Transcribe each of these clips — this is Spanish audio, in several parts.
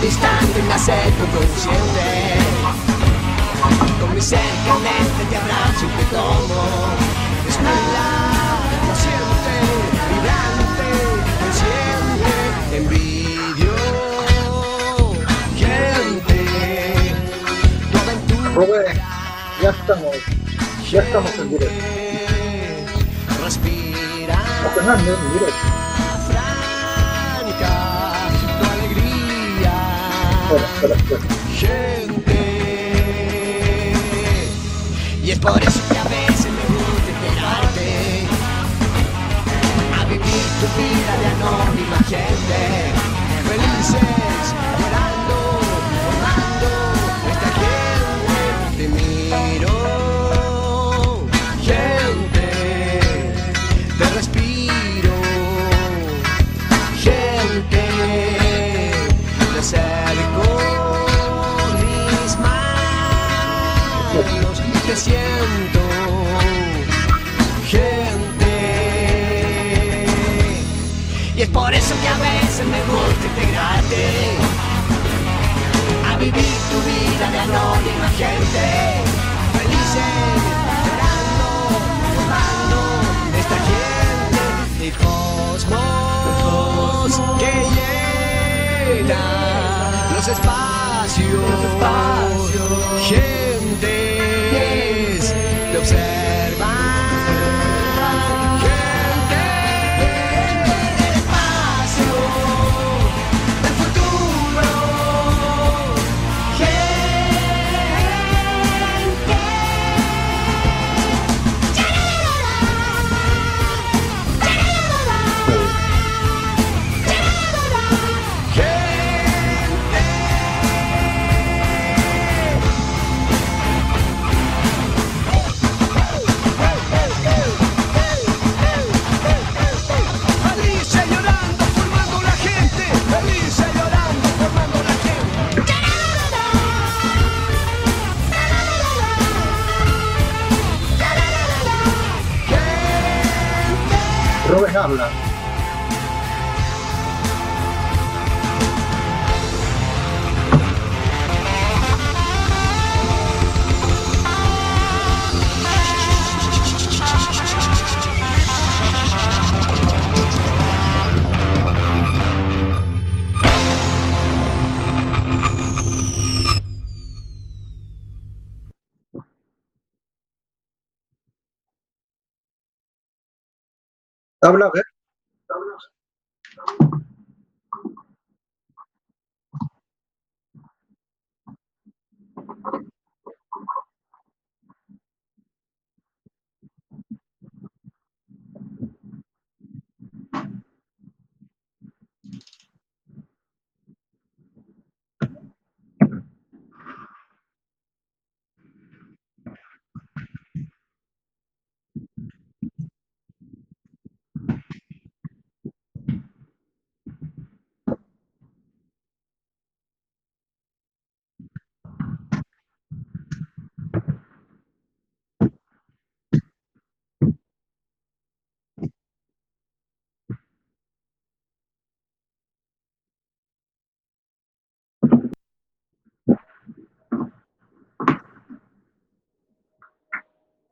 distante mi acerco consciente Con mi ser caliente te abrazo y te tomo. Es la paciente, vibrante, consciente Te envidio, gente Tu aventura. Rubén, ya estamos, ya estamos en directo. Respira. Fernando en directo. Gente. Y es por eso que a veces me gusta esperarte a vivir tu vida de anónima gente. Felices, eso que a veces me gusta integrarte a vivir tu vida de anónima gente. Felices, llorando, formando esta gente del cosmos que llena los espacios, gentes te observan. Habla,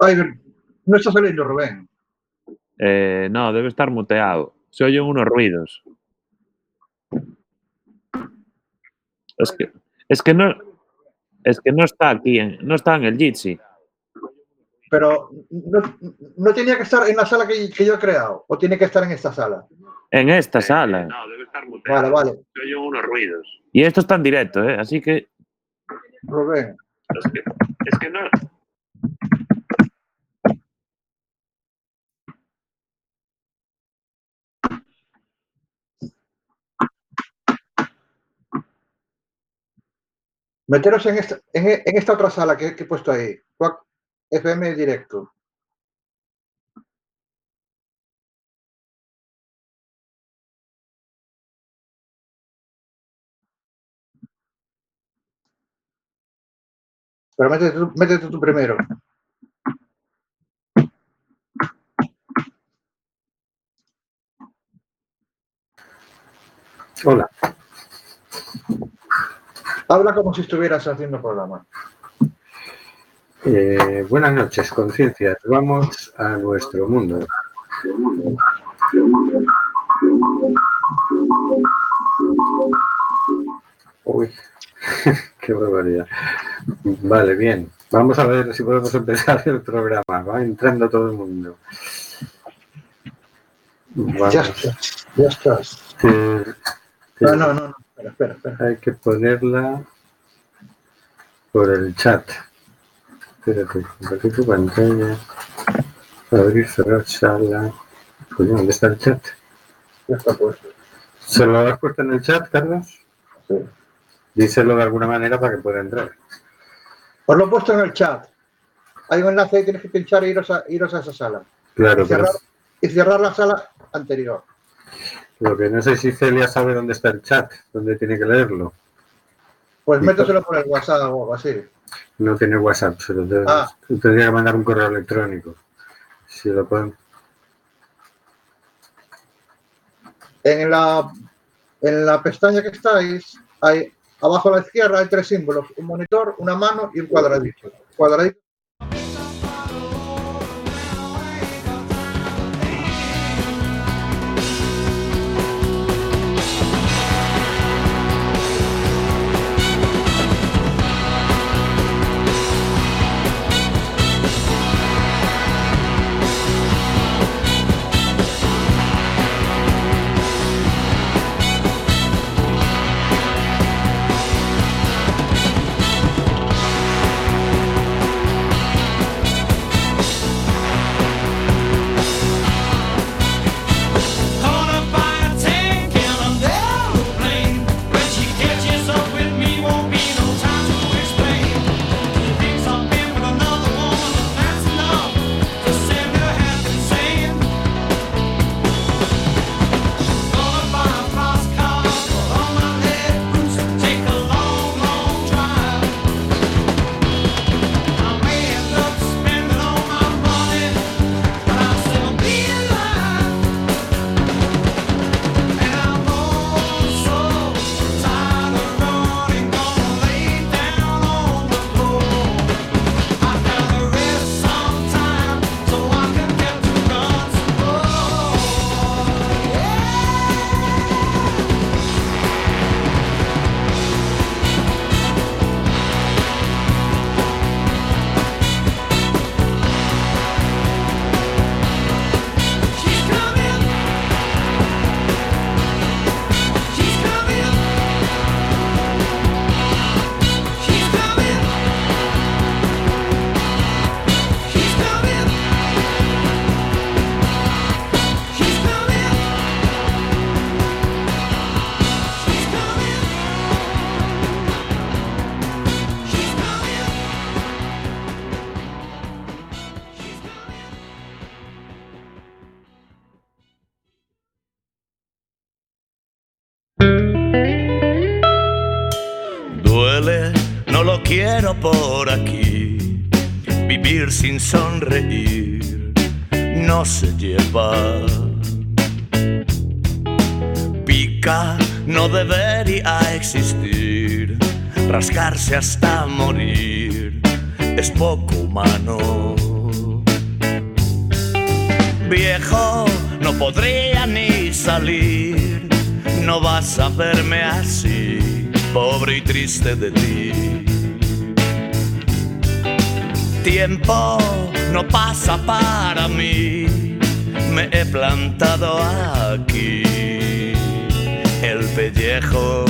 Ay, no está saliendo, Rubén. Eh, no, debe estar muteado. Se oyen unos ruidos. Es que, es que no, es que no está aquí, en- no está en el Jitsi. Pero no, no tenía que estar en la sala que, que yo he creado, o tiene que estar en esta sala. En esta sala. No, debe estar muteado. Vale, vale. Se oyen unos ruidos. Y esto está en directo, ¿eh? Así que Rubén, Es que, es que no. Meteros en esta, en, esta otra sala que, que he puesto ahí. FM directo. Pero métete tú, métete tú primero. Hola. Habla como si estuvieras haciendo programa. Eh, buenas noches, conciencias. Vamos a nuestro mundo. Uy, qué barbaridad. Vale, bien. Vamos a ver si podemos empezar el programa. Va entrando todo el mundo. Vamos. Ya estás. Ya estás. Te- No, no, no. No. Espera, espera, espera. Hay que ponerla por el chat. Espérate, compartir tu pantalla. Abrir, cerrar sala. Coño, ¿dónde está el chat? Ya está puesto. ¿Se lo has puesto en el chat, Carlos? Sí. Díselo de alguna manera para que pueda entrar. Os lo he puesto en el chat. Hay un enlace y tienes que pinchar e iros a, iros a esa sala. Claro, Y pero y cerrar la sala anterior. Lo que no sé si Celia sabe dónde está el chat, dónde tiene que leerlo. Pues méteselo por el WhatsApp o algo así. No tiene WhatsApp, se lo Ah. tendría que mandar un correo electrónico. Si lo pueden. En la, en la pestaña que estáis, hay, abajo a la izquierda hay tres símbolos. Un monitor, una mano y un cuadradito. Cuadradito. Sonreír no se lleva. Pica, no debería existir. Rascarse hasta morir es poco humano. Viejo, no podría ni salir. No vas a verme así, pobre y triste de ti. Tiempo no pasa para mí, me he plantado aquí. El pellejo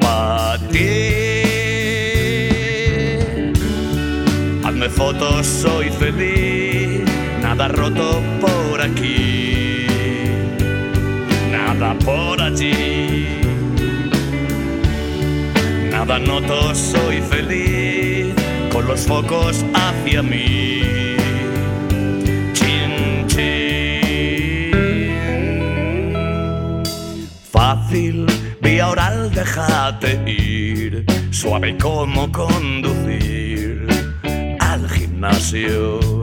para ti. Hazme fotos, soy feliz, nada roto por aquí, nada por allí, nada noto, soy feliz, con los focos hacia mí. Chin, chin. Fácil, vía oral, déjate ir, suave como conducir al gimnasio.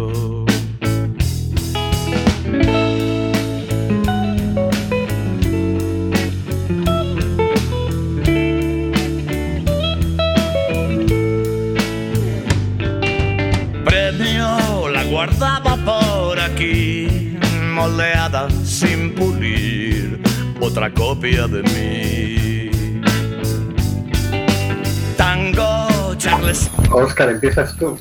Otra copia de mí. Tango, Charles. Oscar, empiezas tú.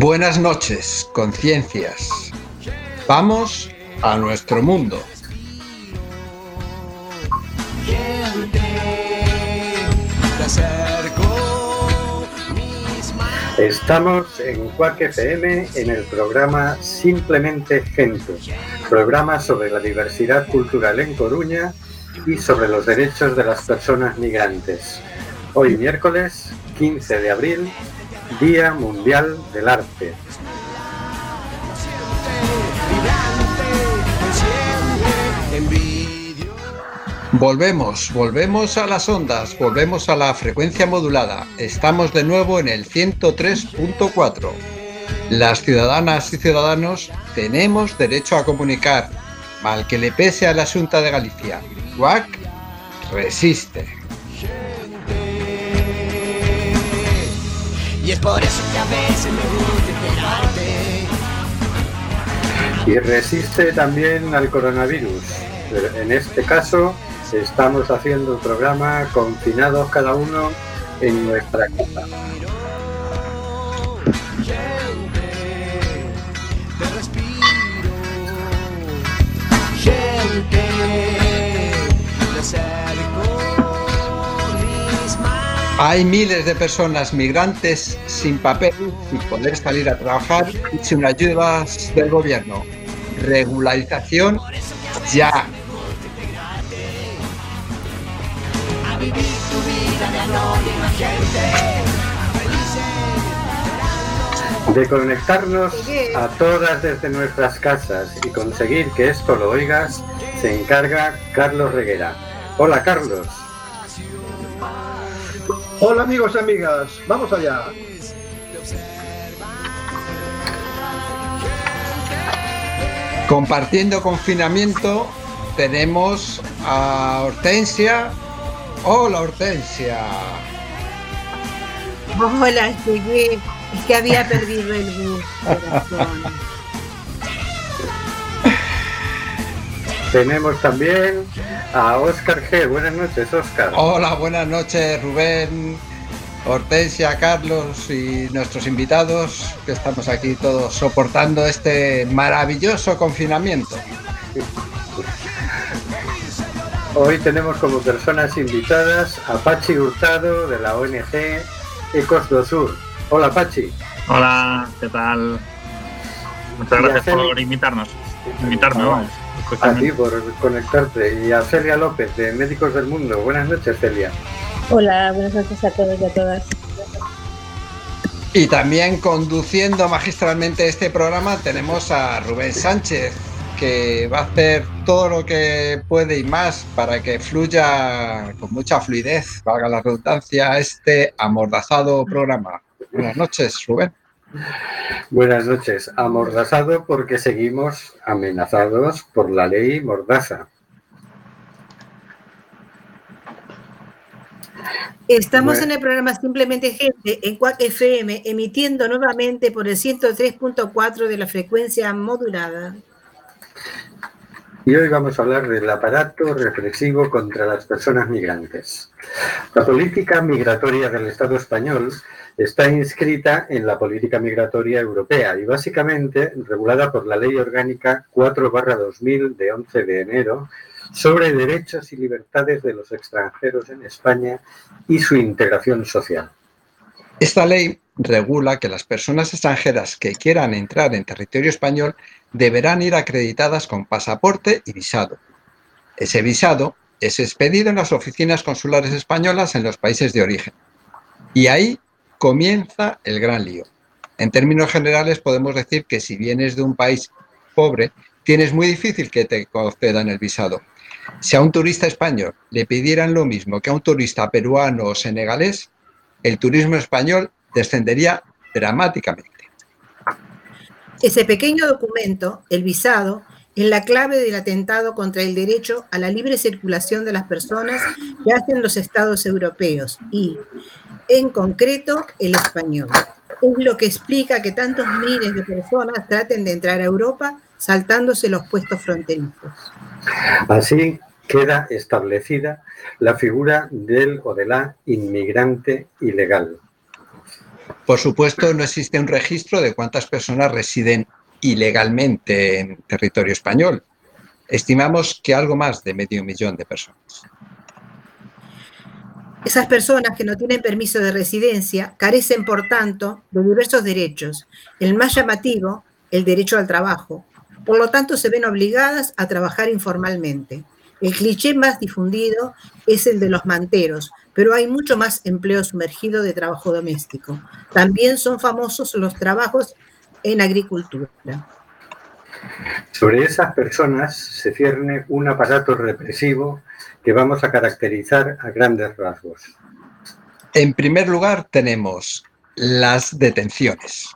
Buenas noches, conciencias. Vamos a nuestro mundo. Estamos en Quack FM en el programa Simplemente Gente, programa sobre la diversidad cultural en Coruña y sobre los derechos de las personas migrantes. Hoy miércoles 15 de abril, Día Mundial del Arte. Volvemos, volvemos a las ondas, volvemos a la frecuencia modulada. Estamos de nuevo en el 103.4. Las ciudadanas y ciudadanos tenemos derecho a comunicar, mal que le pese a la Junta de Galicia. WAC resiste. Y es por eso que a veces me gusta enterarte. Y resiste también al coronavirus. En este caso, estamos haciendo el programa confinados cada uno en nuestra casa. Gente, Hay miles de personas migrantes sin papel, sin poder salir a trabajar y sin ayudas del gobierno. Regularización ya. De conectarnos a todas desde nuestras casas y conseguir que esto lo oigas, se encarga Carlos Reguera. Hola Carlos. Hola amigos y amigas, vamos allá. Compartiendo confinamiento tenemos a Hortensia. Hola Hortensia. Hola, llegué. Es que había perdido el bus, corazón. Tenemos también a Oscar G. Buenas noches, Oscar. Hola, buenas noches Rubén, Hortensia, Carlos y nuestros invitados que estamos aquí todos soportando este maravilloso confinamiento. Hoy tenemos como personas invitadas a Pachi Hurtado de la ONG Ecos do Sur. Hola Pachi. Hola, ¿qué tal? Muchas gracias hacer- por invitarnos. Invitarme, vamos. A ti por conectarte. Y a Celia López de Médicos del Mundo. Buenas noches, Celia. Hola, buenas noches a todos y a todas. Y también conduciendo magistralmente este programa tenemos a Rubén Sánchez, que va a hacer todo lo que puede y más para que fluya con mucha fluidez, valga la redundancia, este amordazado programa. Buenas noches, Rubén. Buenas noches. Amordazado porque seguimos amenazados por la ley Mordaza. Estamos Bueno. en el programa Simplemente Gente en Cuac FM, emitiendo nuevamente por el 103.4 de la frecuencia modulada. Y hoy vamos a hablar del aparato represivo contra las personas migrantes. La política migratoria del Estado español está inscrita en la política migratoria europea y básicamente regulada por la Ley Orgánica 4-2000 de 11 de enero sobre derechos y libertades de los extranjeros en España y su integración social. Esta ley regula que las personas extranjeras que quieran entrar en territorio español deberán ir acreditadas con pasaporte y visado. Ese visado es expedido en las oficinas consulares españolas en los países de origen. Y ahí comienza el gran lío. En términos generales podemos decir que si vienes de un país pobre, tienes muy difícil que te concedan el visado. Si a un turista español le pidieran lo mismo que a un turista peruano o senegalés, el turismo español descendería dramáticamente. Ese pequeño documento, el visado, es la clave del atentado contra el derecho a la libre circulación de las personas que hacen los estados europeos y, en concreto, el español. Es lo que explica que tantos miles de personas traten de entrar a Europa saltándose los puestos fronterizos. Así queda establecida la figura del o de la inmigrante ilegal. Por supuesto, no existe un registro de cuántas personas residen ilegalmente en territorio español. Estimamos que algo más de medio millón de personas. Esas personas que no tienen permiso de residencia carecen, por tanto, de diversos derechos. El más llamativo, el derecho al trabajo. Por lo tanto, se ven obligadas a trabajar informalmente. El cliché más difundido es el de los manteros, pero hay mucho más empleo sumergido de trabajo doméstico. También son famosos los trabajos en agricultura. Sobre esas personas se cierne un aparato represivo que vamos a caracterizar a grandes rasgos. En primer lugar, tenemos las detenciones.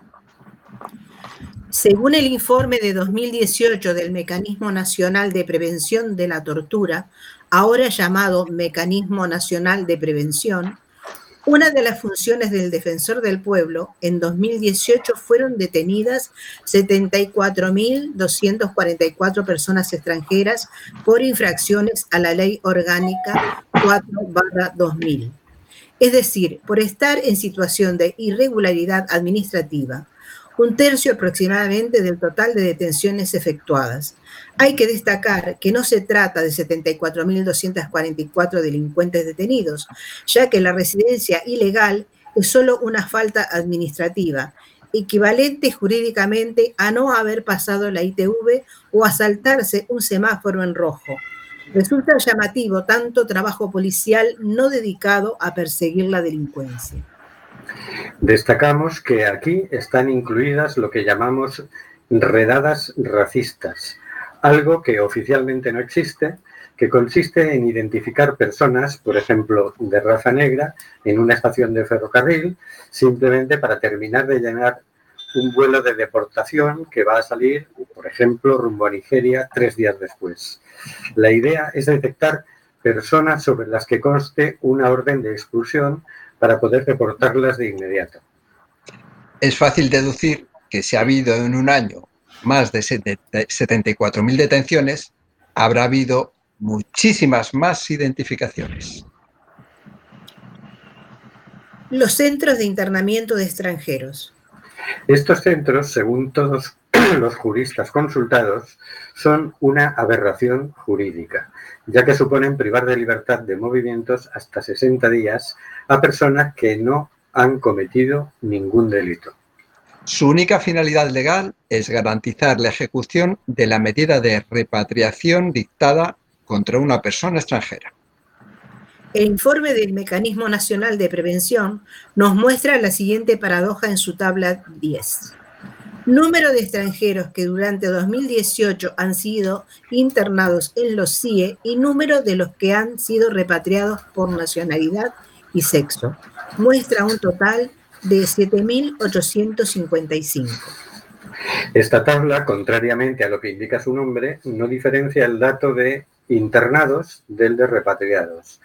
Según el informe de 2018 del Mecanismo Nacional de Prevención de la Tortura, ahora llamado Mecanismo Nacional de Prevención, una de las funciones del defensor del pueblo en 2018 fueron detenidas 74.244 personas extranjeras por infracciones a la ley orgánica 4-2000, es decir, por estar en situación de irregularidad administrativa, un tercio aproximadamente del total de detenciones efectuadas. Hay que destacar que no se trata de 74.244 delincuentes detenidos, ya que la residencia ilegal es solo una falta administrativa, equivalente jurídicamente a no haber pasado la ITV o a saltarse un semáforo en rojo. Resulta llamativo tanto trabajo policial no dedicado a perseguir la delincuencia. Destacamos que aquí están incluidas lo que llamamos redadas racistas, algo que oficialmente no existe, que consiste en identificar personas, por ejemplo, de raza negra, en una estación de ferrocarril, simplemente para terminar de llenar un vuelo de deportación que va a salir, por ejemplo, rumbo a Nigeria tres días después. La idea es detectar personas sobre las que conste una orden de expulsión para poder deportarlas de inmediato. Es fácil deducir que si ha habido en un año más de 74.000 detenciones, habrá habido muchísimas más identificaciones. Los centros de internamiento de extranjeros. Estos centros, según todos los juristas consultados, son una aberración jurídica, ya que suponen privar de libertad de movimientos hasta 60 días a personas que no han cometido ningún delito. Su única finalidad legal es garantizar la ejecución de la medida de repatriación dictada contra una persona extranjera. El informe del Mecanismo Nacional de Prevención nos muestra la siguiente paradoja en su tabla 10. Número de extranjeros que durante 2018 han sido internados en los CIE y número de los que han sido repatriados por nacionalidad y sexo. Muestra un total de 7.855. Esta tabla, contrariamente a lo que indica su nombre, no diferencia el dato de internados del de repatriados.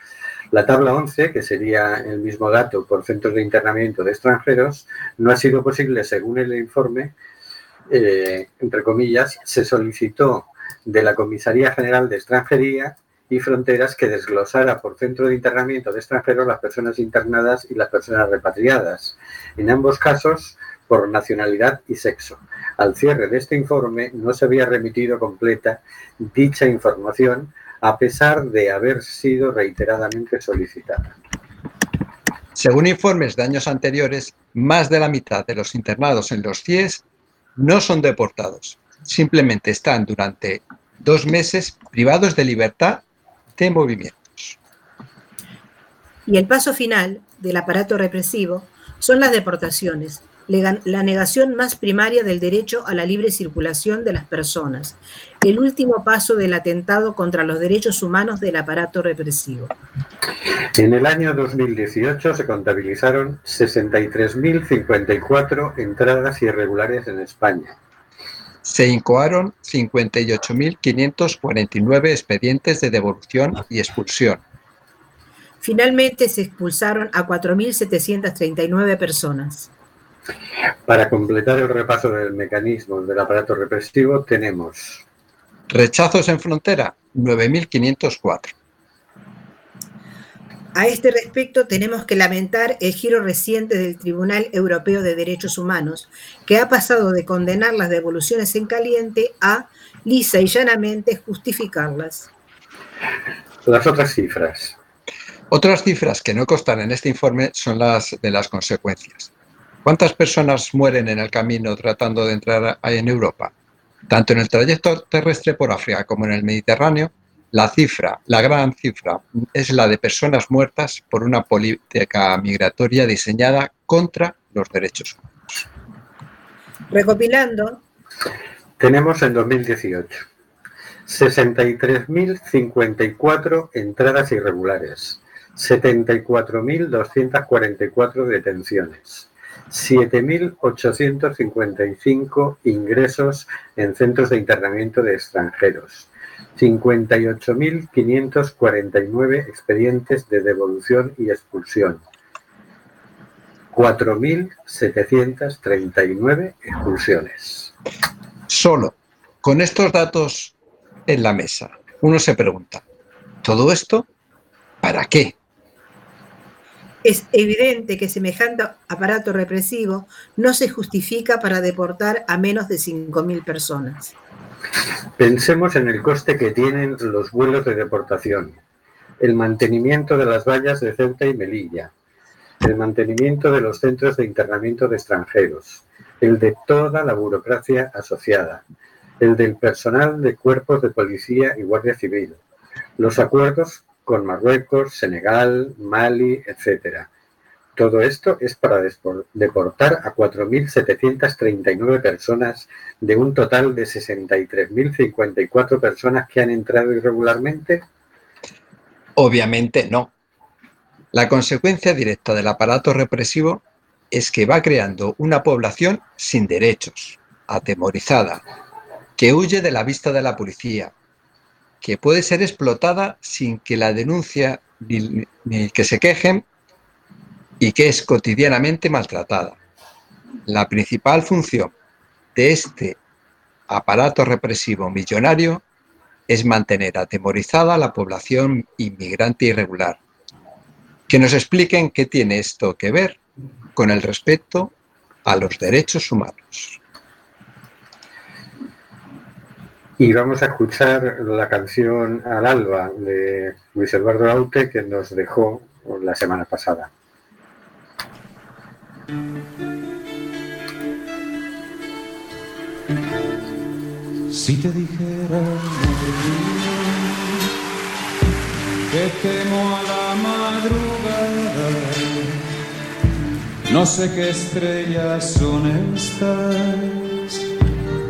La tabla 11, que sería el mismo dato por centros de internamiento de extranjeros, no ha sido posible según el informe, eh, entre comillas, se solicitó de la Comisaría General de Extranjería y Fronteras que desglosara por centro de internamiento de extranjeros las personas internadas y las personas repatriadas. En ambos casos, por nacionalidad y sexo. Al cierre de este informe no se había remitido completa dicha información a pesar de haber sido reiteradamente solicitada. Según informes de años anteriores, más de la mitad de los internados en los CIES no son deportados, simplemente están durante dos meses privados de libertad de movimientos. Y el paso final del aparato represivo son las deportaciones, la negación más primaria del derecho a la libre circulación de las personas, el último paso del atentado contra los derechos humanos del aparato represivo. En el año 2018 se contabilizaron 63.054 entradas irregulares en España. Se incoaron 58.549 expedientes de devolución y expulsión. Finalmente se expulsaron a 4.739 personas. Para completar el repaso del mecanismo del aparato represivo tenemos Rechazos en frontera, 9.504. A este respecto, tenemos que lamentar el giro reciente del Tribunal Europeo de Derechos Humanos, que ha pasado de condenar las devoluciones en caliente a, lisa y llanamente, justificarlas. las otras cifras. Otras cifras que no constan en este informe son las de las consecuencias. ¿Cuántas personas mueren en el camino tratando de entrar en Europa? Tanto en el trayecto terrestre por África como en el Mediterráneo, la cifra, la gran cifra, es la de personas muertas por una política migratoria diseñada contra los derechos humanos. Recopilando, Tenemos en 2018 63.054 entradas irregulares, 74.244 detenciones, 7.855 ingresos en centros de internamiento de extranjeros, 58.549 expedientes de devolución y expulsión, 4.739 expulsiones. Solo con estos datos en la mesa, uno se pregunta, ¿todo esto para qué? Es evidente que semejante aparato represivo no se justifica para deportar a menos de 5.000 personas. Pensemos en el coste que tienen los vuelos de deportación, el mantenimiento de las vallas de Ceuta y Melilla, el mantenimiento de los centros de internamiento de extranjeros, el de toda la burocracia asociada, el del personal de cuerpos de policía y guardia civil, los acuerdos con Marruecos, Senegal, Mali, etc. Todo esto es para deportar a 4.739 personas de un total de 63.054 personas que han entrado irregularmente. Obviamente no. La consecuencia directa del aparato represivo es que va creando una población sin derechos, atemorizada, que huye de la vista de la policía, que puede ser explotada sin que la denuncia ni, ni que se quejen y que es cotidianamente maltratada. La principal función de este aparato represivo millonario es mantener atemorizada a la población inmigrante irregular. Que nos expliquen qué tiene esto que ver con el respeto a los derechos humanos. Y vamos a escuchar la canción Al Alba de Luis Eduardo Aute que nos dejó la semana pasada. Si te dijera que temo a la madrugada, no sé qué estrellas son estas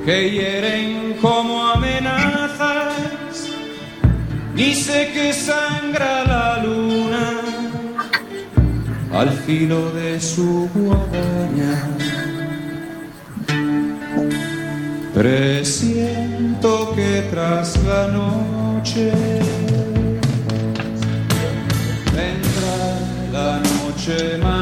que hieren como amenazas, sé que sangra la luna al filo de su guadaña. Presiento que tras la noche vendrá la noche más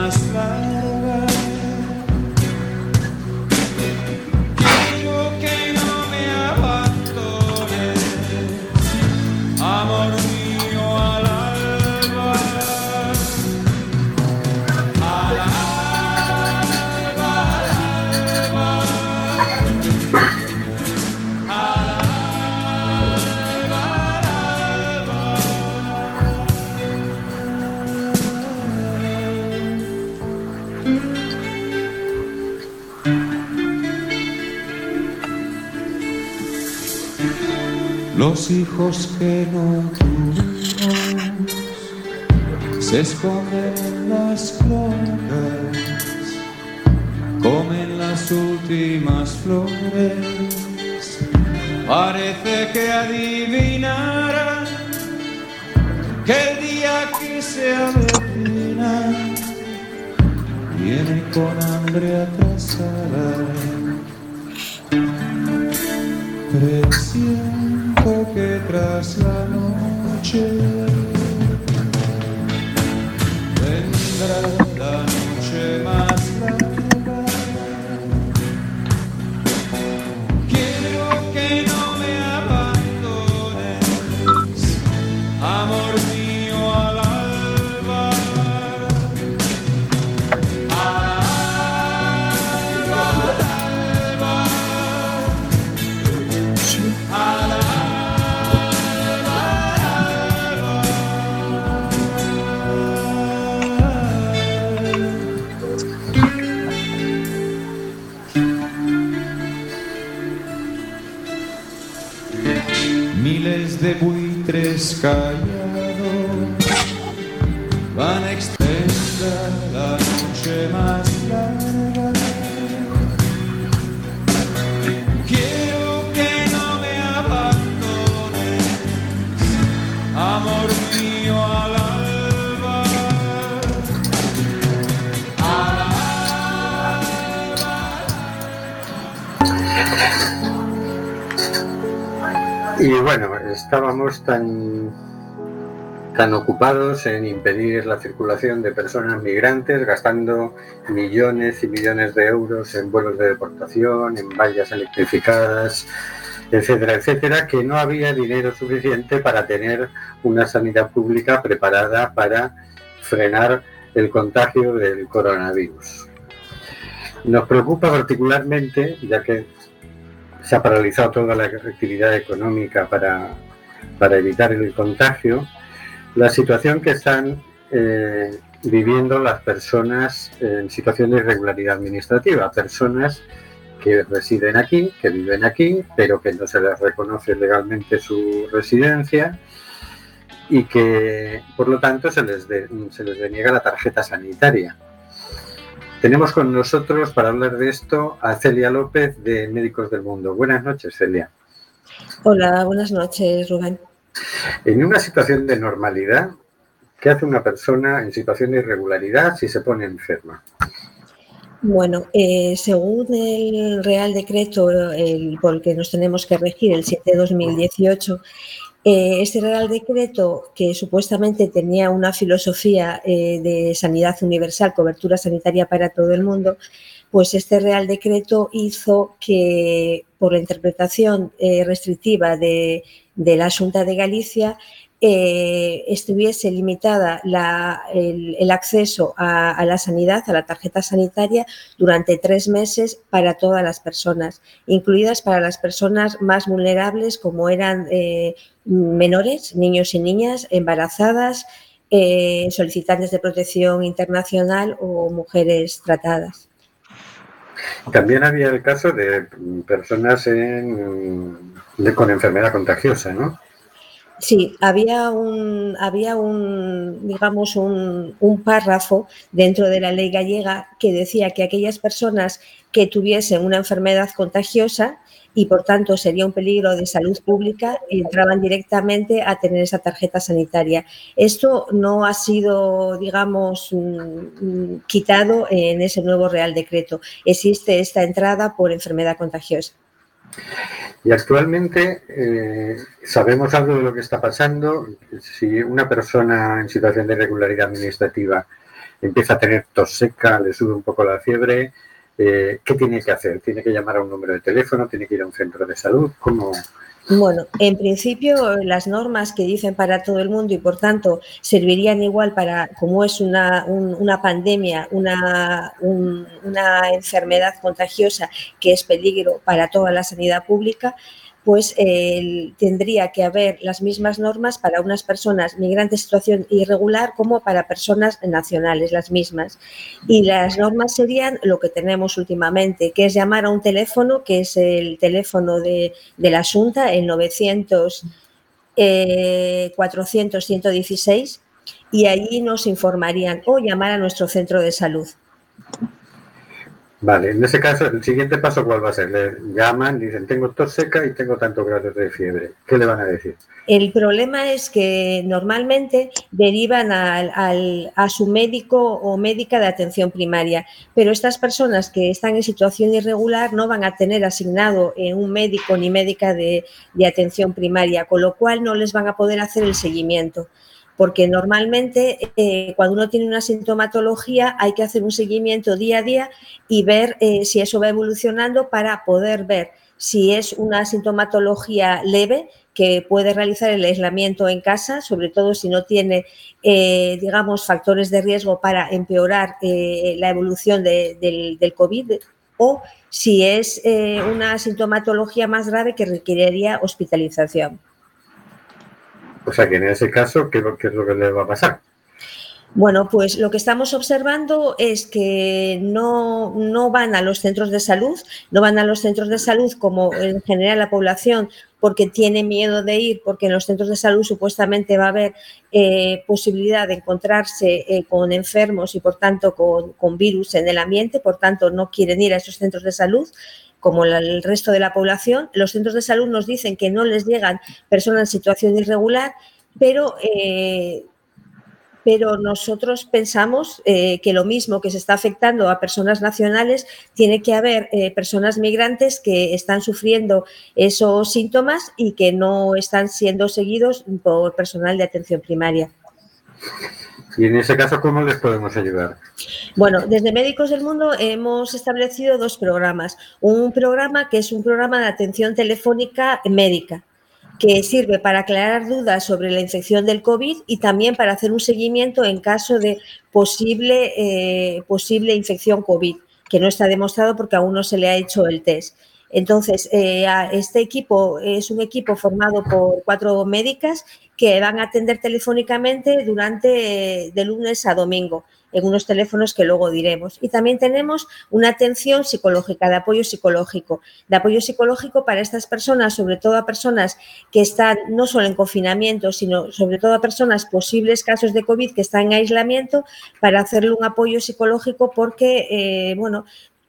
Los hijos que no tuvimos se esconden en las cloacas, comen las últimas flores. Parece que adivinará que el día que se avecina viene con hambre atrasada. Presiento que tras la noche vendrá sky. Estábamos tan, tan ocupados en impedir la circulación de personas migrantes, gastando millones y millones de euros en vuelos de deportación, en vallas electrificadas, etcétera, etcétera, que no había dinero suficiente para tener una sanidad pública preparada para frenar el contagio del coronavirus. Nos preocupa particularmente, ya que se ha paralizado toda la actividad económica para, para evitar el contagio, la situación que están eh, viviendo las personas en situación de irregularidad administrativa, personas que residen aquí, que viven aquí, pero que no se les reconoce legalmente su residencia y que, por lo tanto, se les, de- se les deniega la tarjeta sanitaria. Tenemos con nosotros para hablar de esto a Celia López de Médicos del Mundo. Buenas noches, Celia. Hola, buenas noches, Rubén. En una situación de normalidad, ¿qué hace una persona en situación de irregularidad si se pone enferma? Bueno, eh, según el Real Decreto el, por el que nos tenemos que regir, el 7 de 2018, eh, este Real Decreto, que supuestamente tenía una filosofía eh, de sanidad universal, cobertura sanitaria para todo el mundo, pues este Real Decreto hizo que, por la interpretación eh, restrictiva de, la Junta de Galicia, eh, estuviese limitada el, acceso a, la sanidad, a la tarjeta sanitaria, durante tres meses para todas las personas, incluidas para las personas más vulnerables, como eran eh, menores, niños y niñas, embarazadas, solicitantes de protección internacional o mujeres tratadas. También había el caso de personas en- de- con enfermedad contagiosa, ¿no? Sí, había un, había un, digamos, un, un párrafo dentro de la ley gallega que decía que aquellas personas que tuviesen una enfermedad contagiosa y por tanto sería un peligro de salud pública, entraban directamente a tener esa tarjeta sanitaria. Esto no ha sido, digamos, quitado en ese nuevo Real Decreto. Existe esta entrada por enfermedad contagiosa. Y actualmente eh, sabemos algo de lo que está pasando. Si una persona en situación de irregularidad administrativa empieza a tener tos seca, le sube un poco la fiebre, eh, ¿qué tiene que hacer? ¿Tiene que llamar a un número de teléfono? ¿Tiene que ir a un centro de salud? ¿Cómo? Bueno, en principio las normas que dicen para todo el mundo y por tanto servirían igual para, como es una, un- una pandemia, una, un- una enfermedad contagiosa que es peligro para toda la sanidad pública, pues tendría que haber las mismas normas para unas personas migrantes en situación irregular como para personas nacionales, las mismas. Y las normas serían lo que tenemos últimamente, que es llamar a un teléfono, que es el teléfono de, la Junta, el 900 eh, 400 116, y allí nos informarían o llamar a nuestro centro de salud. Vale, en ese caso, el siguiente paso, ¿cuál va a ser? Le llaman, dicen, tengo tos seca y tengo tantos grados de fiebre. ¿Qué le van a decir? El problema es que normalmente derivan al- al- a su médico o médica de atención primaria, pero estas personas que están en situación irregular no van a tener asignado eh, un médico ni médica de, de atención primaria, con lo cual no les van a poder hacer el seguimiento. Porque normalmente eh, cuando uno tiene una sintomatología hay que hacer un seguimiento día a día y ver eh, si eso va evolucionando para poder ver si es una sintomatología leve que puede realizar el aislamiento en casa, sobre todo si no tiene, eh, digamos, factores de riesgo para empeorar la evolución de- del, COVID, o si es una sintomatología más grave que requeriría hospitalización. O sea, que en ese caso, ¿qué, es lo que le va a pasar? Bueno, pues lo que estamos observando es que no, no van a los centros de salud, no van a los centros de salud como en general la población porque tiene miedo de ir, porque en los centros de salud supuestamente va a haber eh, posibilidad de encontrarse eh, con enfermos y por tanto con, con virus en el ambiente, por tanto no quieren ir a esos centros de salud como el resto de la población. Los centros de salud nos dicen que no les llegan personas en situación irregular, pero eh, pero nosotros pensamos eh, que lo mismo que se está afectando a personas nacionales, tiene que haber eh, personas migrantes que están sufriendo esos síntomas y que no están siendo seguidos por personal de atención primaria. Y en ese caso, ¿cómo les podemos ayudar? Bueno, desde Médicos del Mundo hemos establecido dos programas. Un programa que es un programa de atención telefónica médica, que sirve para aclarar dudas sobre la infección del COVID y también para hacer un seguimiento en caso de posible, eh, posible infección COVID, que no está demostrado porque aún no se le ha hecho el test. Entonces, eh, este equipo es un equipo formado por cuatro médicas que van a atender telefónicamente durante eh, de lunes a domingo en unos teléfonos que luego diremos. Y también tenemos una atención psicológica, de apoyo psicológico, de apoyo psicológico para estas personas, sobre todo a personas que están no solo en confinamiento, sino sobre todo a personas posibles casos de COVID que están en aislamiento, para hacerle un apoyo psicológico porque, eh, bueno,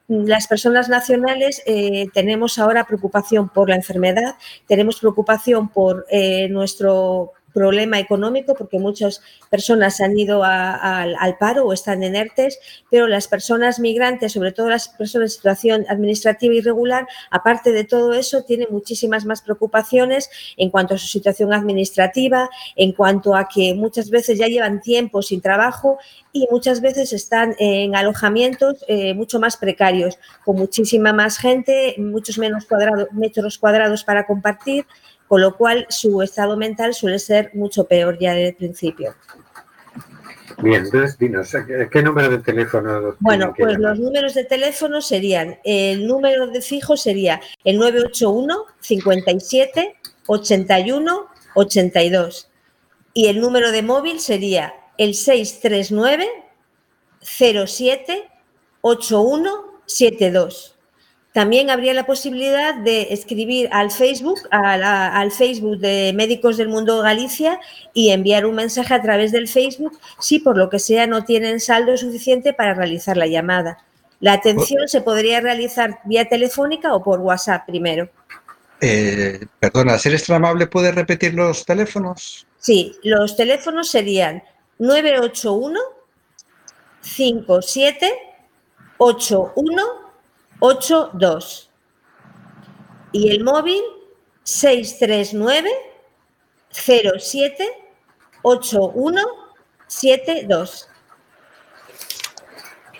las personas nacionales eh, tenemos ahora preocupación por la enfermedad, tenemos preocupación por nuestro problema económico porque muchas personas han ido al paro o están en ERTES, pero las personas migrantes, sobre todo las personas en situación administrativa irregular, aparte de todo eso, tienen muchísimas más preocupaciones en cuanto a su situación administrativa, en cuanto a que muchas veces ya llevan tiempo sin trabajo y muchas veces están en alojamientos eh, mucho más precarios, con muchísima más gente, muchos menos cuadrado- metros cuadrados para compartir, con lo cual su estado mental suele ser mucho peor ya desde el principio. Bien, entonces dinos, ¿qué, número de teléfono? Bueno, pues llamar? los números de teléfono serían, el número de fijo sería el 981 57 81 82 y el número de móvil sería el 639 07 8172. También habría la posibilidad de escribir al Facebook, al Facebook de Médicos del Mundo Galicia y enviar un mensaje a través del Facebook si por lo que sea no tienen saldo suficiente para realizar la llamada. La atención se podría realizar vía telefónica o por WhatsApp primero. Eh, perdona, ¿ser extra amable puede repetir los teléfonos? Sí, los teléfonos serían 981 57 81 82 y el móvil 639 07 81 72.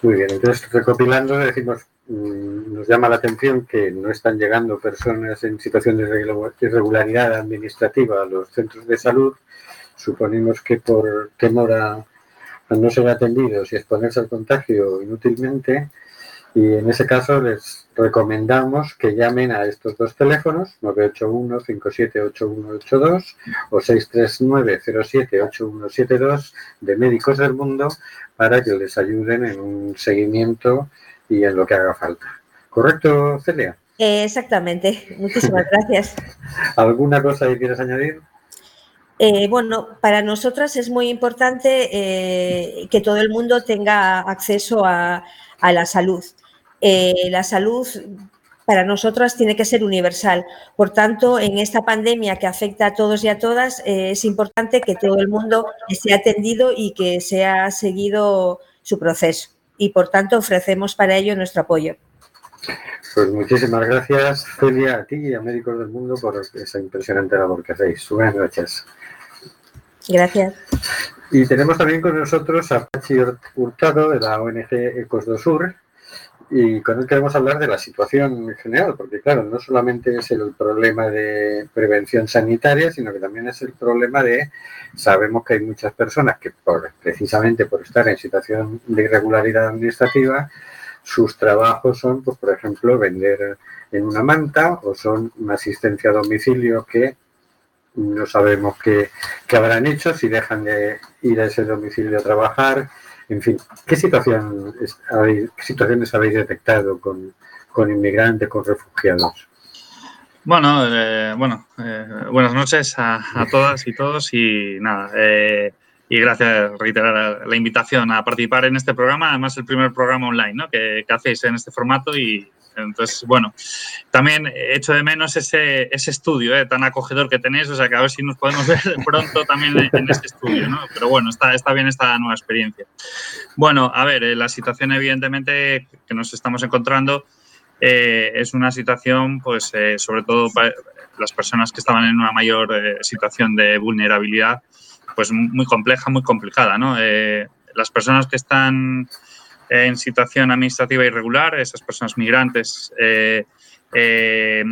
Muy bien, entonces recopilando decimos, mm, nos llama la atención que no están llegando personas en situación de irregu- irregularidad administrativa a los centros de salud. Suponemos que por temor a, a no ser atendidos y exponerse al contagio inútilmente, y en ese caso les recomendamos que llamen a estos dos teléfonos, 981-578182 o 639-078172 de Médicos del Mundo, para que les ayuden en un seguimiento y en lo que haga falta. ¿Correcto, Celia? Eh, exactamente, muchísimas gracias. ¿Alguna cosa que quieras añadir? Eh, bueno, para nosotras es muy importante eh, que todo el mundo tenga acceso a, a la salud. Eh, la salud para nosotras tiene que ser universal. Por tanto, en esta pandemia que afecta a todos y a todas, eh, es importante que todo el mundo esté atendido y que sea seguido su proceso. Y por tanto, ofrecemos para ello nuestro apoyo. Pues muchísimas gracias, Celia, a ti y a Médicos del Mundo por esa impresionante labor que hacéis. Buenas noches. Gracias. Y tenemos también con nosotros a Pachi Hurtado de la ONG Ecos do Sur y con él queremos hablar de la situación en general, porque claro, no solamente es el problema de prevención sanitaria, sino que también es el problema de, sabemos que hay muchas personas que por, precisamente por estar en situación de irregularidad administrativa, sus trabajos son, pues, por ejemplo, vender en una manta o son una asistencia a domicilio que no sabemos qué, qué habrán hecho, si dejan de ir a ese domicilio a trabajar, en fin, ¿qué, situación habéis- situaciones habéis detectado con, con inmigrantes, con refugiados? Bueno, eh, bueno eh, buenas noches a, a todas y todos y nada, eh, y gracias, reiterar la invitación a participar en este programa, además el primer programa online ¿no? que, que hacéis en este formato y entonces, bueno, también echo de menos ese, estudio eh, tan acogedor que tenéis, o sea que a ver si nos podemos ver pronto también en, en este estudio, ¿no? Pero bueno, está, bien esta nueva experiencia. Bueno, a ver, eh, la situación evidentemente que nos estamos encontrando eh, es una situación, pues, sobre todo para las personas que estaban en una mayor situación de vulnerabilidad, pues muy compleja, muy complicada, ¿no? Las personas que están en situación administrativa irregular, esas personas migrantes eh, eh,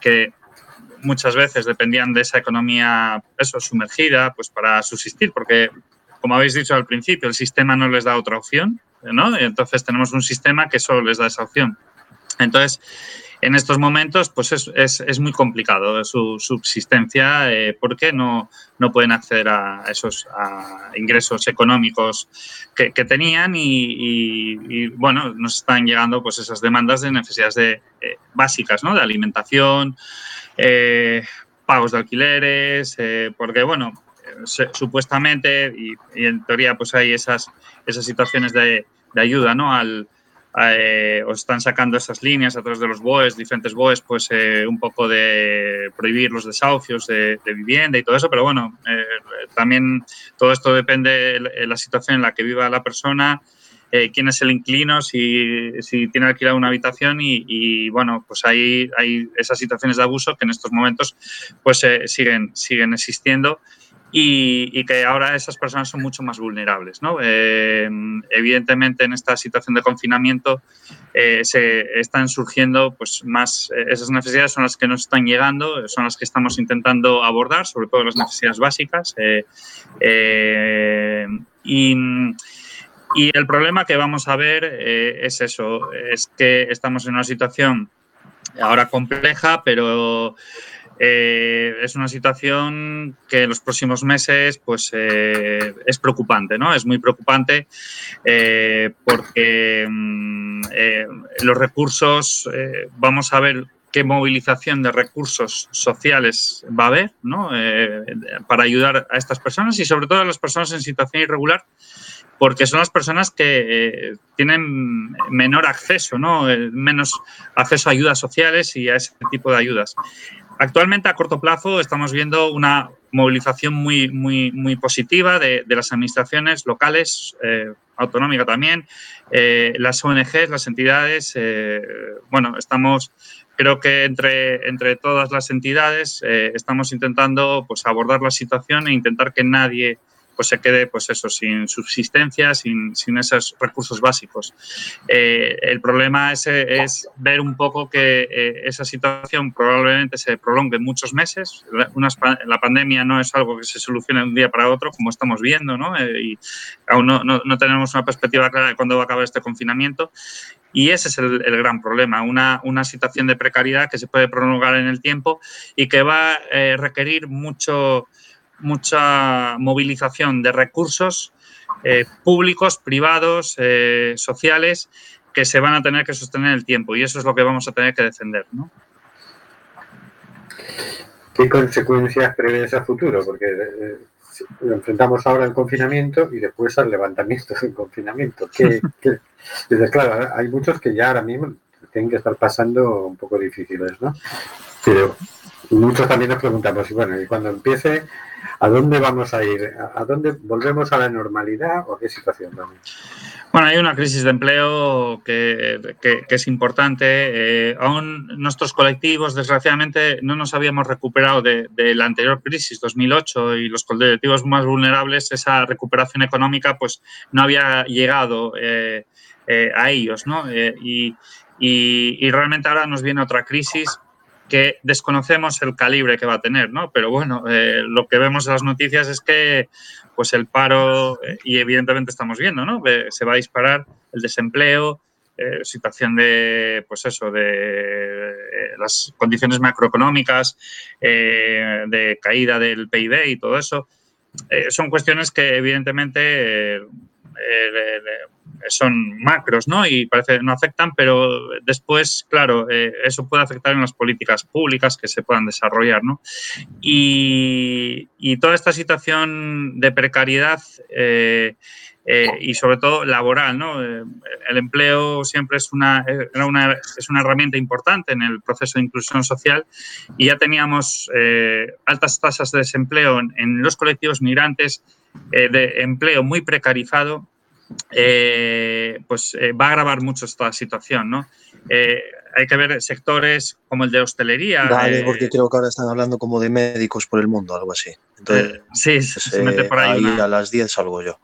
que muchas veces dependían de esa economía eso, sumergida pues para subsistir, porque como habéis dicho al principio, el sistema no les da otra opción, ¿no? Entonces tenemos un sistema que solo les da esa opción. Entonces, en estos momentos, pues es, es, es muy complicado su subsistencia eh, porque no, no pueden acceder a esos ingresos económicos que, tenían y, y- y, bueno, nos están llegando pues esas demandas de necesidades de, eh, básicas, ¿no? De alimentación, eh, pagos de alquileres, eh, porque bueno, supuestamente y, y en teoría pues hay esas, esas situaciones de, de ayuda, ¿no? Al, eh, os están sacando esas líneas a través de los BOEs, diferentes BOEs, pues eh, un poco de prohibir los desahucios de, vivienda y todo eso, pero bueno, eh, también todo esto depende de la situación en la que viva la persona, eh, quién es el inquilino, si, si tiene alquilado una habitación y, y, bueno, pues hay, hay esas situaciones de abuso que en estos momentos pues eh, siguen, siguen existiendo y, que ahora esas personas son mucho más vulnerables. ¿no? Eh, evidentemente, en esta situación de confinamiento eh, se están surgiendo pues, más, eh, esas necesidades son las que nos están llegando, son las que estamos intentando abordar, sobre todo las necesidades básicas. y, y el problema que vamos a ver es eso, es que estamos en una situación ahora compleja, pero eh, es una situación que en los próximos meses pues, eh, es preocupante, ¿no? Es muy preocupante eh, porque mm, los recursos, vamos a ver qué movilización de recursos sociales va a haber ¿no? Para ayudar a estas personas y sobre todo a las personas en situación irregular porque son las personas que tienen menor acceso, ¿no? Menos acceso a ayudas sociales y a ese tipo de ayudas. Actualmente, a corto plazo, estamos viendo una movilización muy, muy, positiva de, de las administraciones locales, eh, autonómica también, eh, las ONGs, las entidades. eh, bueno, estamos, creo que entre, entre todas las entidades eh, estamos intentando pues, abordar la situación e intentar que nadie pues se quede pues eso sin subsistencia, sin, sin esos recursos básicos. Eh, el problema es, es, ver un poco que eh, esa situación probablemente se prolongue muchos meses. La, una, la, pandemia no es algo que se solucione de un día para otro, como estamos viendo, ¿no? Eh, y aún no, no, no, tenemos una perspectiva clara de cuándo va a acabar este confinamiento. Y ese es el, el gran problema, una, una, situación de precariedad que se puede prolongar en el tiempo y que va a eh, requerir mucho mucha movilización de recursos eh, públicos, privados, eh, sociales, que se van a tener que sostener en el tiempo y eso es lo que vamos a tener que defender. ¿no? ¿Qué consecuencias prevés a futuro? Porque eh, enfrentamos ahora al confinamiento y después al levantamiento del confinamiento. Que, que- dices, claro, hay muchos que ya ahora mismo tienen que estar pasando un poco difíciles, ¿no? Pero muchos también nos preguntamos, y bueno, y cuando empiece, ¿a dónde vamos a ir? ¿A dónde volvemos a la normalidad o qué situación vamos? Bueno, hay una crisis de empleo que, que- es importante. Eh, aún nuestros colectivos, desgraciadamente, no nos habíamos recuperado de, la anterior crisis, 2008, y los colectivos más vulnerables, esa recuperación económica, pues no había llegado eh, eh, a ellos, ¿no? Y, y- y realmente ahora nos viene otra crisis que desconocemos el calibre que va a tener, ¿no? Pero bueno, eh, lo que vemos en las noticias es que pues el paro, eh, y evidentemente estamos viendo, ¿no? Se va a disparar el desempleo, eh, situación de, pues eso, de las condiciones macroeconómicas, de caída del PIB y todo eso. Son cuestiones que evidenmente eh, son macros, ¿no? Y parece que no afectan, pero después, claro, eh, eso puede afectar en las políticas públicas que se puedan desarrollar, ¿no? Y, toda esta situación de precariedad eh, y sobre todo laboral, ¿no? El empleo siempre es una, es una herramienta importante en el proceso de inclusión social y ya teníamos altas tasas de desempleo en los colectivos migrantes, eh, de empleo muy precarizado, eh, pues eh, va a agravar mucho esta situación, ¿no? Eh, hay que ver sectores como el de hostelería. Vale, eh, porque creo que ahora están hablando como de médicos por el mundo, algo así. Entonces, sí, se, se mete por ahí. ahí una- a las 10 salgo yo.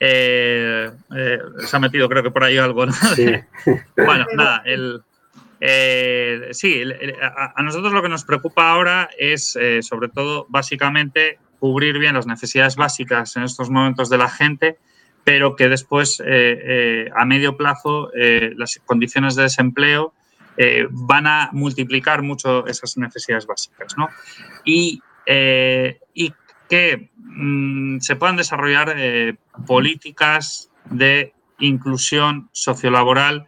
eh, eh, se ha metido, creo que por ahí algo. ¿no? bueno, nada, el, eh, sí, a, a nosotros lo que nos preocupa ahora es, eh, sobre todo, básicamente, cubrir bien las necesidades básicas en estos momentos de la gente, pero que después, eh, eh, a medio plazo, eh, las condiciones de desempleo van a multiplicar mucho esas necesidades básicas, ¿no? Y, y que mm, se puedan desarrollar políticas de inclusión sociolaboral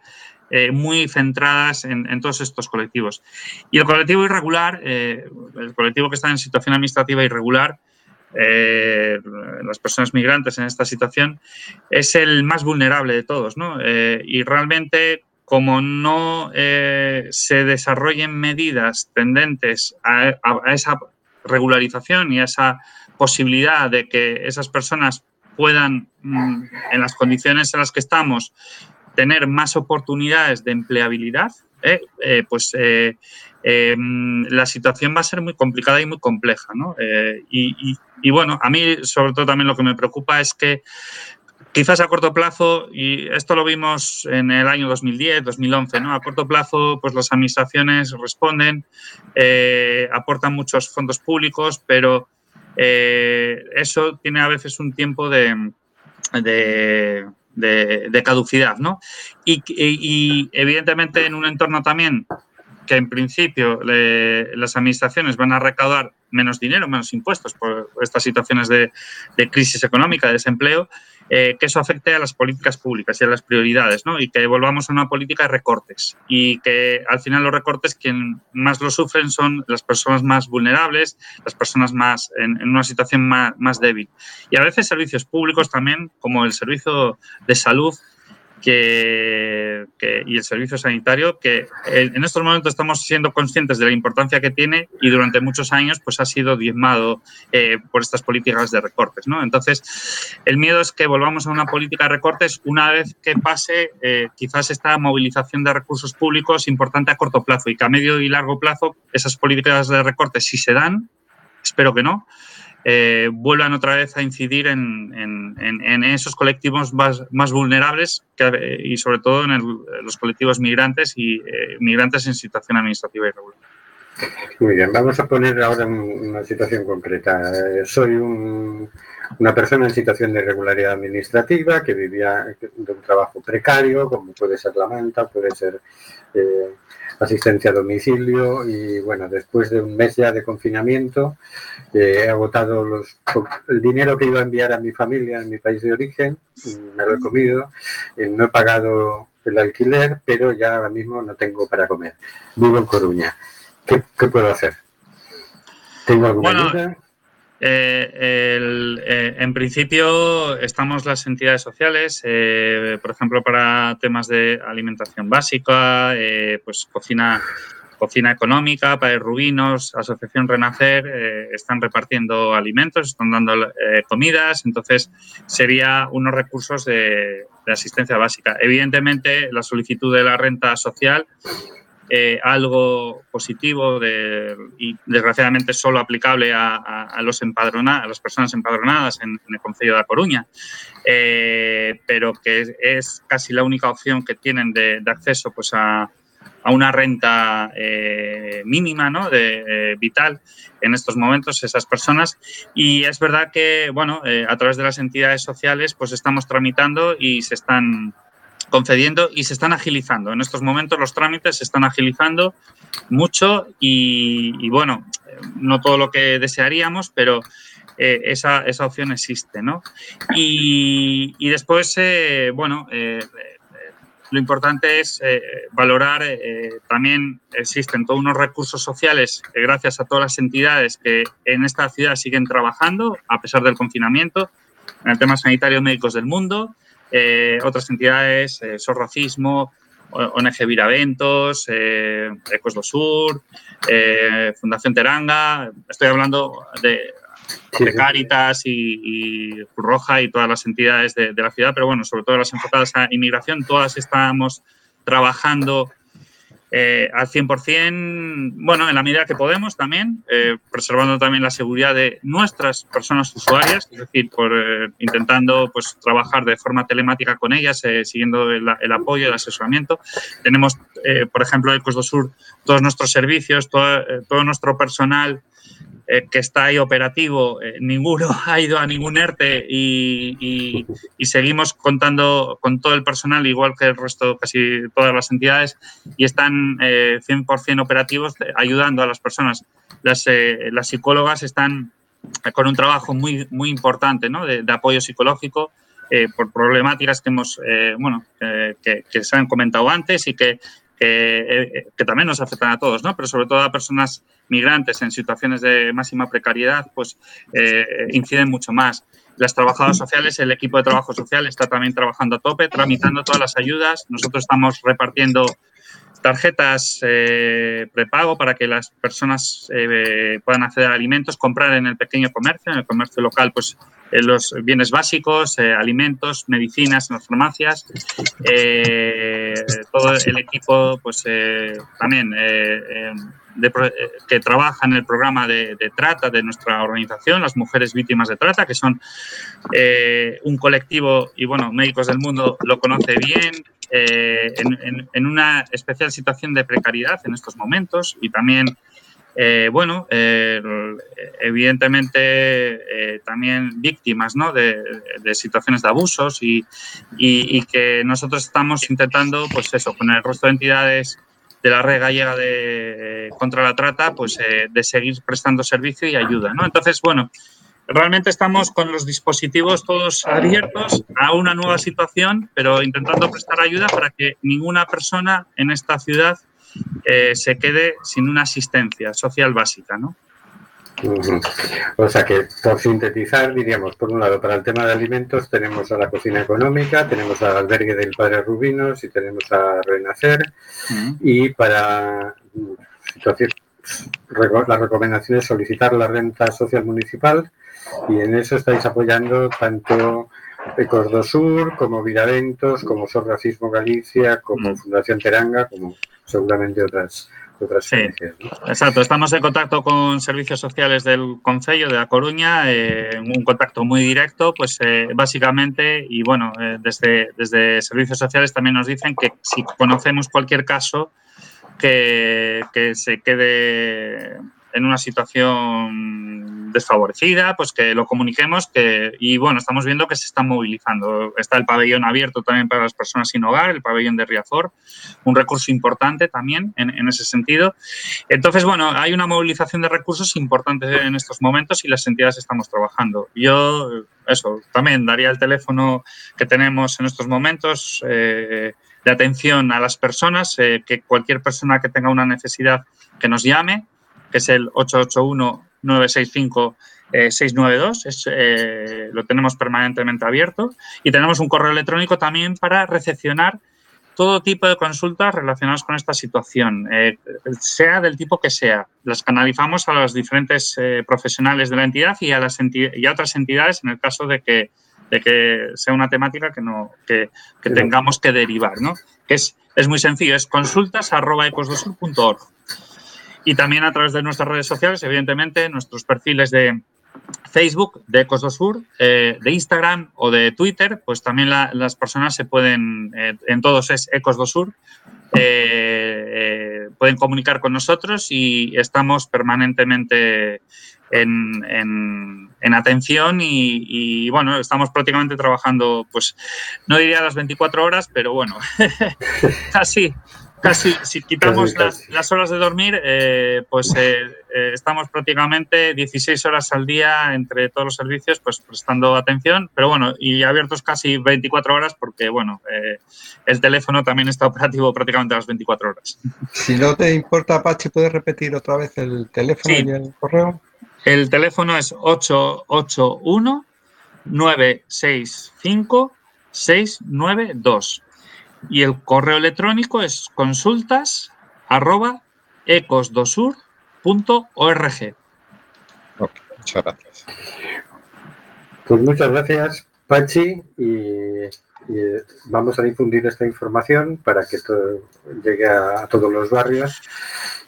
eh, muy centradas en, todos estos colectivos. Y el colectivo irregular, el colectivo que está en situación administrativa irregular, eh, las personas migrantes en esta situación, es el más vulnerable de todos, ¿no? Eh, y realmente, como no eh, se desarrollen medidas tendentes a, esa regularización y a esa posibilidad de que esas personas puedan, mm, en las condiciones en las que estamos, tener más oportunidades de empleabilidad, ¿eh? Pues mm, la situación va a ser muy complicada y muy compleja. ¿no? Y, y- y bueno, a mí sobre todo también lo que me preocupa es que quizás a corto plazo, y esto lo vimos en el año 2010, 2011, ¿no? A corto plazo, pues las administraciones responden, eh, aportan muchos fondos públicos, pero eh, eso tiene a veces un tiempo de, de, de- caducidad, ¿no? Y, y- y, evidentemente en un entorno también que en principio le- las administraciones van a recaudar menos dinero, menos impuestos por estas situaciones de, de crisis económica, de desempleo, eh, que eso afecte a las políticas públicas y a las prioridades, ¿no? Y que volvamos a una política de recortes y que al final los recortes quien más lo sufren son las personas más vulnerables, las personas más en, en una situación más, más débil. Y a veces servicios públicos también, como el servicio de salud, que, y el servicio sanitario, que en en estos momentos estamos siendo conscientes de la importancia que tiene y durante muchos años pues ha sido diezmado eh, por estas políticas de recortes. ¿no? Entonces, el miedo es que volvamos a una política de recortes una vez que pase eh, quizás esta movilización de recursos públicos importante a corto plazo y que a medio y largo plazo esas políticas de recortes, si se dan, espero que no, eh, vuelvan otra vez a incidir en, en- en- en esos colectivos más, más vulnerables que, eh, y sobre todo en el- los colectivos migrantes y eh, migrantes en situación administrativa irregular. Muy bien, vamos a poner ahora un- una situación concreta. Eh, soy un- una persona en situación de irregularidad administrativa que vivía de un trabajo precario, como puede ser la manta, puede ser asistencia a domicilio y bueno, después de un mes ya de confinamiento eh, he agotado los, el dinero que iba a enviar a mi familia en mi país de origen, me lo he comido, eh, no he pagado el alquiler, pero ya ahora mismo no tengo para comer. Vivo en Coruña. ¿Qué, qué puedo hacer? ¿Tengo alguna Bueno, ayuda? Eh, eh, en principio estamos las entidades sociales, eh, por ejemplo, para temas de alimentación básica, pues cocina, cocina económica, para Rubinos, Asociación Renacer, están repartiendo alimentos, están dando comidas, entonces sería unos recursos de asistencia básica. Evidentemente, la solicitud de la renta social eh, algo positivo de- y desgraciadamente solo aplicable a, a- los empadrona- a las personas empadronadas en, el Concello de A Coruña, eh, pero que es, casi la única opción que tienen de, acceso pues, a, una renta eh, mínima, ¿no? de, eh, vital en estos momentos esas personas. Y es verdad que, bueno, a través de las entidades sociales, pues estamos tramitando y se están concediendo y se están agilizando. En estos momentos los trámites se están agilizando mucho y, bueno, no todo lo que desearíamos, pero eh, esa, esa opción existe, ¿no? Y, y después, eh, bueno, eh, lo importante es eh, valorar, también existen todos unos recursos sociales eh, gracias a todas las entidades que en esta ciudad siguen trabajando a pesar del confinamiento, en el tema sanitario Médicos del Mundo, eh, otras entidades, eh, Racismo, ONG Viraventos, eh, Ecos do Sur, eh, Fundación Teranga, estoy hablando de, de. Cáritas y, y Cruz Roja y todas las entidades de, de la ciudad, pero bueno, sobre todo las enfocadas a inmigración, todas estamos trabajando eh, al 100%, bueno, en la medida que podemos también, eh, preservando también la seguridad de nuestras personas usuarias, es decir, por, eh, intentando pues, trabajar de forma telemática con ellas, eh, siguiendo el, el apoyo, el asesoramiento. Tenemos, por ejemplo, Ecos do Sur, todos nuestros servicios, todo, todo nuestro personal eh, que está ahí operativo, eh, ninguno ha ido a ningún ERTE y, y- y seguimos contando con todo el personal, igual que el resto, casi todas las entidades, y están eh, 100% operativos eh, ayudando a las personas. Las, eh, las psicólogas están eh, con un trabajo muy, muy importante ¿no? de, de apoyo psicológico eh, por problemáticas que hemos, eh, bueno, eh, que, que se han comentado antes y que, eh, que también nos afectan a todos, ¿no? Pero sobre todo a personas migrantes en situaciones de máxima precariedad, pues eh, inciden mucho más. Las trabajadoras sociales, el equipo de trabajo social está también trabajando a tope, tramitando todas las ayudas. Nosotros estamos repartiendo tarjetas eh, prepago para que las personas eh, puedan acceder a alimentos, comprar en el pequeño comercio, en el comercio local, pues eh, los bienes básicos, eh, alimentos, medicinas en las farmacias. Eh, todo el equipo, pues eh, también de que trabaja en el programa de, de trata de nuestra organización, las mujeres víctimas de trata, que son un colectivo, y bueno, Médicos del Mundo lo conoce bien, eh, en, en- en una especial situación de precariedad en estos momentos y también, eh, bueno, eh, evidentemente también víctimas ¿no? de, de situaciones de abusos y, y- y que nosotros estamos intentando, pues eso, con el resto de entidades de la red gallega de, eh, contra la trata, pues eh, de seguir prestando servicio y ayuda, ¿no? Entonces, bueno, realmente estamos con los dispositivos todos abiertos a una nueva situación, pero intentando prestar ayuda para que ninguna persona en esta ciudad eh, se quede sin una asistencia social básica, ¿no? O sea que, por sintetizar, diríamos, por un lado, para el tema de alimentos tenemos a la cocina económica, tenemos al albergue del Padre Rubinos y tenemos a Renacer. Y para mm, situación- reco- la recomendación es solicitar la renta social municipal y en eso estáis apoyando tanto Ecos do Sur como Viraventos, como Sor Racismo Galicia, como Fundación Teranga, como seguramente otras otras Sí. Exacto, estamos en contacto con servicios sociales del Concello de A Coruña, eh, un contacto muy directo, pues eh, básicamente, y bueno, eh, desde, desde servicios sociales también nos dicen que si conocemos cualquier caso que, que se quede en una situación desfavorecida, pues que lo comuniquemos que, y bueno, estamos viendo que se están movilizando. Está el pabellón abierto también para las personas sin hogar, el pabellón de Riazor, un recurso importante también en, en ese sentido. Entonces, bueno, hay una movilización de recursos importante en estos momentos y las entidades estamos trabajando. Yo, eso, también daría el teléfono que tenemos en estos momentos eh, de atención a las personas, eh, que cualquier persona que tenga una necesidad que nos llame, que es el 881-965 eh, 692, es, eh, lo tenemos permanentemente abierto. Y tenemos un correo electrónico también para recepcionar todo tipo de consultas relacionadas con esta situación, eh, sea del tipo que sea. Las canalizamos a los diferentes eh, profesionales de la entidad y a, las enti- y a otras entidades en el caso de que, de que sea una temática que, no, que, que tengamos que derivar. ¿no? Es, es muy sencillo, es consultas.ecosdosur.org. Y también a través de nuestras redes sociales, evidentemente, nuestros perfiles de, Facebook de Ecos eh, de Instagram o de Twitter, pues también la- las personas se pueden, eh, en todos es Ecos do eh, pueden comunicar con nosotros y estamos permanentemente en, en- en atención y, bueno, estamos prácticamente trabajando, pues no diría las 24 horas, pero bueno, casi. Casi, si quitamos Casi, las, las horas de dormir, eh, pues eh, eh, estamos prácticamente 16 horas al día entre todos los servicios, pues prestando atención, pero bueno, y abiertos casi 24 horas porque, bueno, eh, el teléfono también está operativo prácticamente a las 24 horas. Si no te importa, Pachi, ¿puedes repetir otra vez el teléfono Sí. y el correo? El teléfono es 881 965 692 y el correo electrónico es consultas arroba ecosdosur.org. Muchas gracias. Pues muchas gracias, Pachi, y, y vamos a difundir esta información para que todo llegue a, a todos los barrios.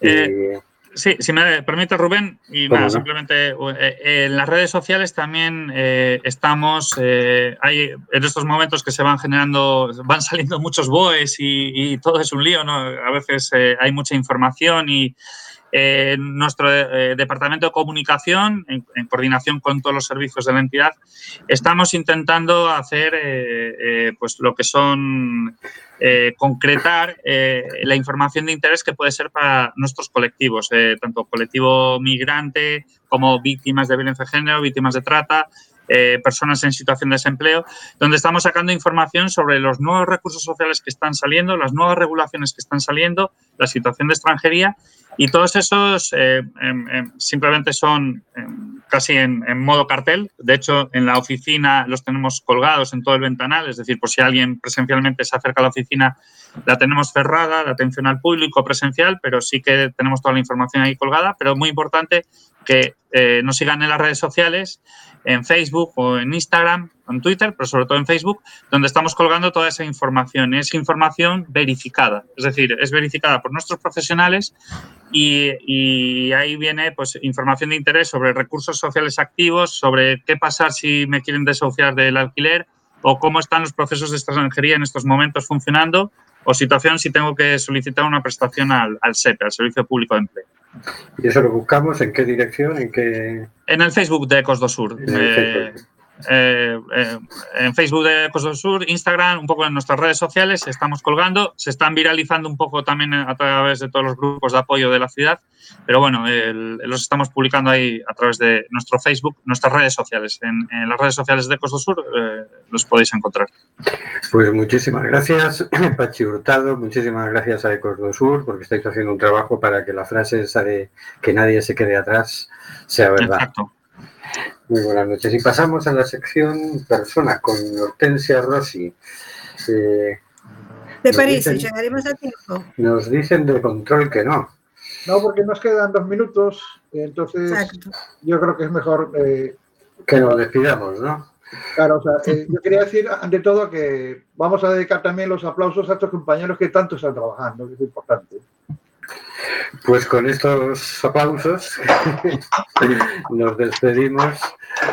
Y- Eh, Sí, si me permite, Rubén, y ¿Cómo nada, simplemente eh, en las redes sociales también eh, estamos, eh, hay en estos momentos que se van generando, van saliendo muchos BOEs y, y todo es un lío, ¿no? A veces eh, hay mucha información y eh, nuestro eh, departamento de comunicación, en, coordinación con todos los servicios de la entidad, estamos intentando hacer eh, eh, pues lo que son concretar la información de interés que puede ser para nuestros colectivos, tanto colectivo migrante como víctimas de violencia de género, víctimas de trata, eh, personas en situación de desempleo, donde estamos sacando información sobre los nuevos recursos sociales que están saliendo, las nuevas regulaciones que están saliendo, la situación de extranjería y todos esos eh, em, simplemente son em, casi en, en modo cartel. De hecho, en la oficina los tenemos colgados en todo el ventanal, es decir, por si alguien presencialmente se acerca a la oficina, la tenemos cerrada, la atención al público presencial, pero sí que tenemos toda la información ahí colgada. Pero muy importante que eh, nos sigan en las redes sociales, en Facebook o en Instagram, en Twitter, pero sobre todo en Facebook, donde estamos colgando toda esa información. Es información verificada, es decir, es verificada por nuestros profesionales y, ahí viene pues, información de interés sobre recursos sociales activos, sobre qué pasar si me quieren desahuciar del alquiler o cómo están los procesos de extranjería en estos momentos funcionando o situación si tengo que solicitar una prestación al, al SEPE, al Servicio Público de Empleo. ¿Y eso lo buscamos en qué dirección? ¿En qué? En el Facebook de Ecos do Sur. Eh, eh, eh, en Facebook de Ecos do Sur, Instagram, un poco en nuestras redes sociales, estamos colgando, se están viralizando un poco también a través de todos los grupos de apoyo de la ciudad, pero bueno, el- los estamos publicando ahí a través de nuestro Facebook, nuestras redes sociales. En, en las redes sociales de Ecos do Sur eh, los podéis encontrar. Pues muchísimas gracias, Pachi Hurtado, muchísimas gracias a Ecos do Sur, porque estáis haciendo un trabajo para que la frase esa de que nadie se quede atrás sea verdad. Exacto. Muy buenas noches. Y pasamos a la sección personas con Hortensia Rossi. Eh, ¿Te Nos parece? dicen- ¿Llegaremos a tiempo? nos dicen de control que no. No, porque nos quedan dos minutos, entonces Exacto. yo creo que es mejor. eh, Que nos despidamos, ¿no? claro, o sea, eh, yo quería decir ante todo que vamos a dedicar también los aplausos a estos compañeros que tanto están trabajando, que es importante. Pues con estos aplausos nos despedimos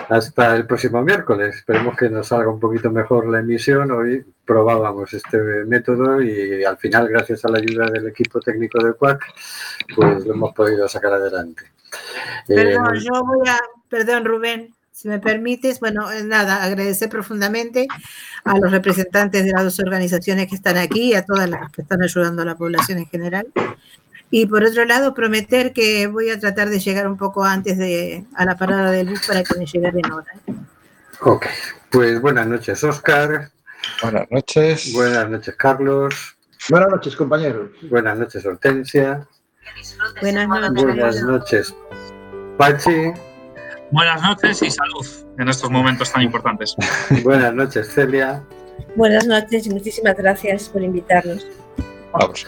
hasta el próximo miércoles. Esperemos que nos salga un poquito mejor la emisión. Hoy probábamos este método y al final, gracias a la ayuda del equipo técnico de CUAC, pues lo hemos podido sacar adelante. Eh, Perdón, yo voy a, perdón Rubén, si me permites, bueno, eh, nada, agradecer profundamente a los representantes de las dos organizaciones que están aquí y a todas las que están ayudando a la población en general. Y por otro lado, prometer que voy a tratar de llegar un poco antes de a la parada del bus para que me llegue en hora. ok, pues buenas noches, Oscar. Buenas noches. Buenas noches, Carlos. Buenas noches, compañeros. Buenas noches, Hortensia. Buenas noches. Buenas noches, Pachi. Buenas noches y salud en estos momentos tan importantes. Buenas noches, Celia. Buenas noches y muchísimas gracias por invitarnos. Vamos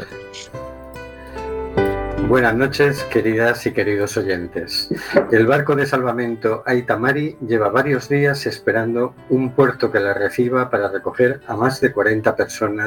Buenas noches, queridas y queridos oyentes. El barco de salvamento Aitamari lleva varios días esperando un puerto que la reciba para recoger a más de 40 personas